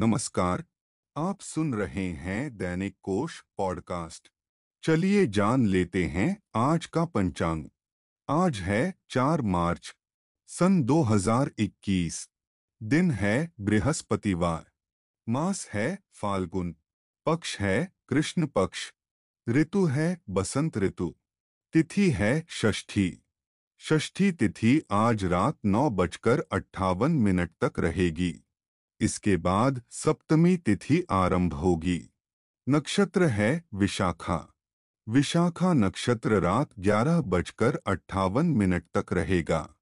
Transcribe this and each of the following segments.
नमस्कार। आप सुन रहे हैं दैनिक कोश पॉडकास्ट। चलिए जान लेते हैं आज का पंचांग। आज है 4 मार्च, सन 2021 दिन है बृहस्पतिवार। मास है फाल्गुन। पक्ष है कृष्ण पक्ष। ऋतु है बसंत ऋतु। तिथि है षष्ठी। षष्ठी तिथि आज रात नौ बजकर अट्ठावन मिनट तक रहेगी। इसके बाद सप्तमी तिथि आरंभ होगी। नक्षत्र है विशाखा। विशाखा नक्षत्र रात ग्यारह बजकर अट्ठावन मिनट तक रहेगा।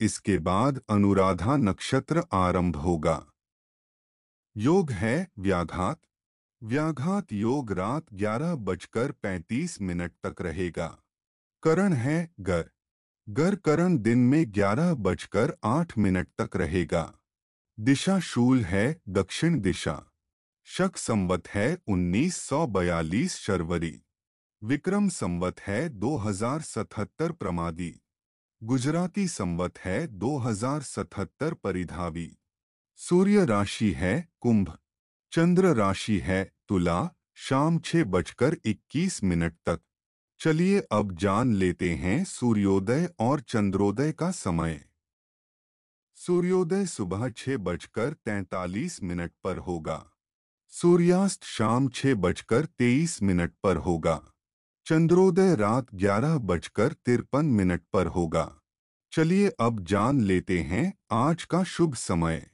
इसके बाद अनुराधा नक्षत्र आरंभ होगा। योग है व्याघात। व्याघात योग रात ग्यारह बजकर पैंतीस मिनट तक रहेगा। करण है गर। गर करण दिन में ग्यारह बजकर आठ मिनट तक रहेगा। दिशा शूल है, दक्षिण दिशा। शक संवत है 1942 शर्वरी। विक्रम संवत है 2077 प्रमादी। गुजराती संवत है 2077 परिधावी। सूर्य राशि है, कुंभ। चंद्र राशि है, तुला। शाम छह बजकर इक्कीस मिनट तक। चलिए अब जान लेते हैं सूर्योदय और चंद्रोदय का समय। सूर्योदय सुबह छह बजकर तैतालीस मिनट पर होगा। सूर्यास्त शाम छह बजकर तेईस मिनट पर होगा। चंद्रोदय रात ग्यारह बजकर तिरपन मिनट पर होगा। चलिए अब जान लेते हैं आज का शुभ समय।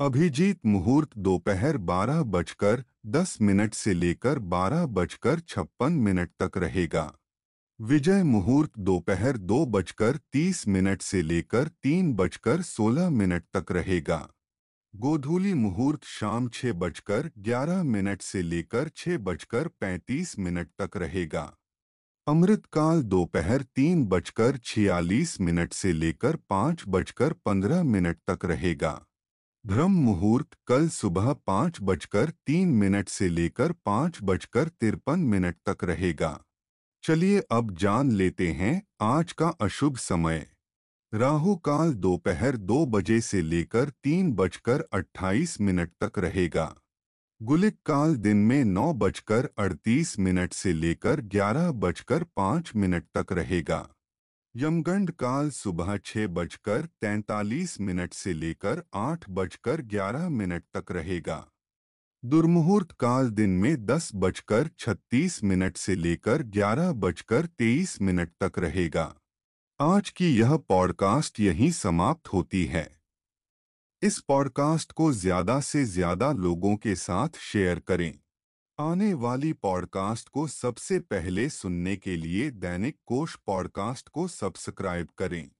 अभिजीत मुहूर्त दोपहर बारह बजकर दस मिनट से लेकर बारह बजकर छप्पन मिनट तक रहेगा। विजय मुहूर्त दोपहर दो बजकर तीस मिनट से लेकर तीन बजकर सोलह मिनट तक रहेगा। गोधूली मुहूर्त शाम छह बजकर ग्यारह मिनट से लेकर छह बजकर पैंतीस मिनट तक रहेगा। अमृतकाल दोपहर तीन बजकर छियालीस मिनट से लेकर पाँच बजकर पंद्रह मिनट तक रहेगा। ब्रह्म मुहूर्त कल सुबह पाँच बजकर तीन मिनट से लेकर पाँच बजकर तिरपन मिनट तक रहेगा। चलिए अब जान लेते हैं आज का अशुभ समय। राहु काल दोपहर दो बजे से लेकर तीन बजकर अट्ठाईस मिनट तक रहेगा। गुलिक काल दिन में नौ बजकर अड़तीस मिनट से लेकर ग्यारह बजकर पाँच मिनट तक रहेगा। यमगंड काल सुबह छह बजकर तैंतालीस मिनट से लेकर आठ बजकर ग्यारह मिनट तक रहेगा। दुर्मुहूर्त काल दिन में दस बजकर छत्तीस मिनट से लेकर ग्यारह बजकर तेईस मिनट तक रहेगा। आज की यह पॉडकास्ट यहीं समाप्त होती है। इस पॉडकास्ट को ज़्यादा से ज़्यादा लोगों के साथ शेयर करें। आने वाली पॉडकास्ट को सबसे पहले सुनने के लिए दैनिक कोश पॉडकास्ट को सब्सक्राइब करें।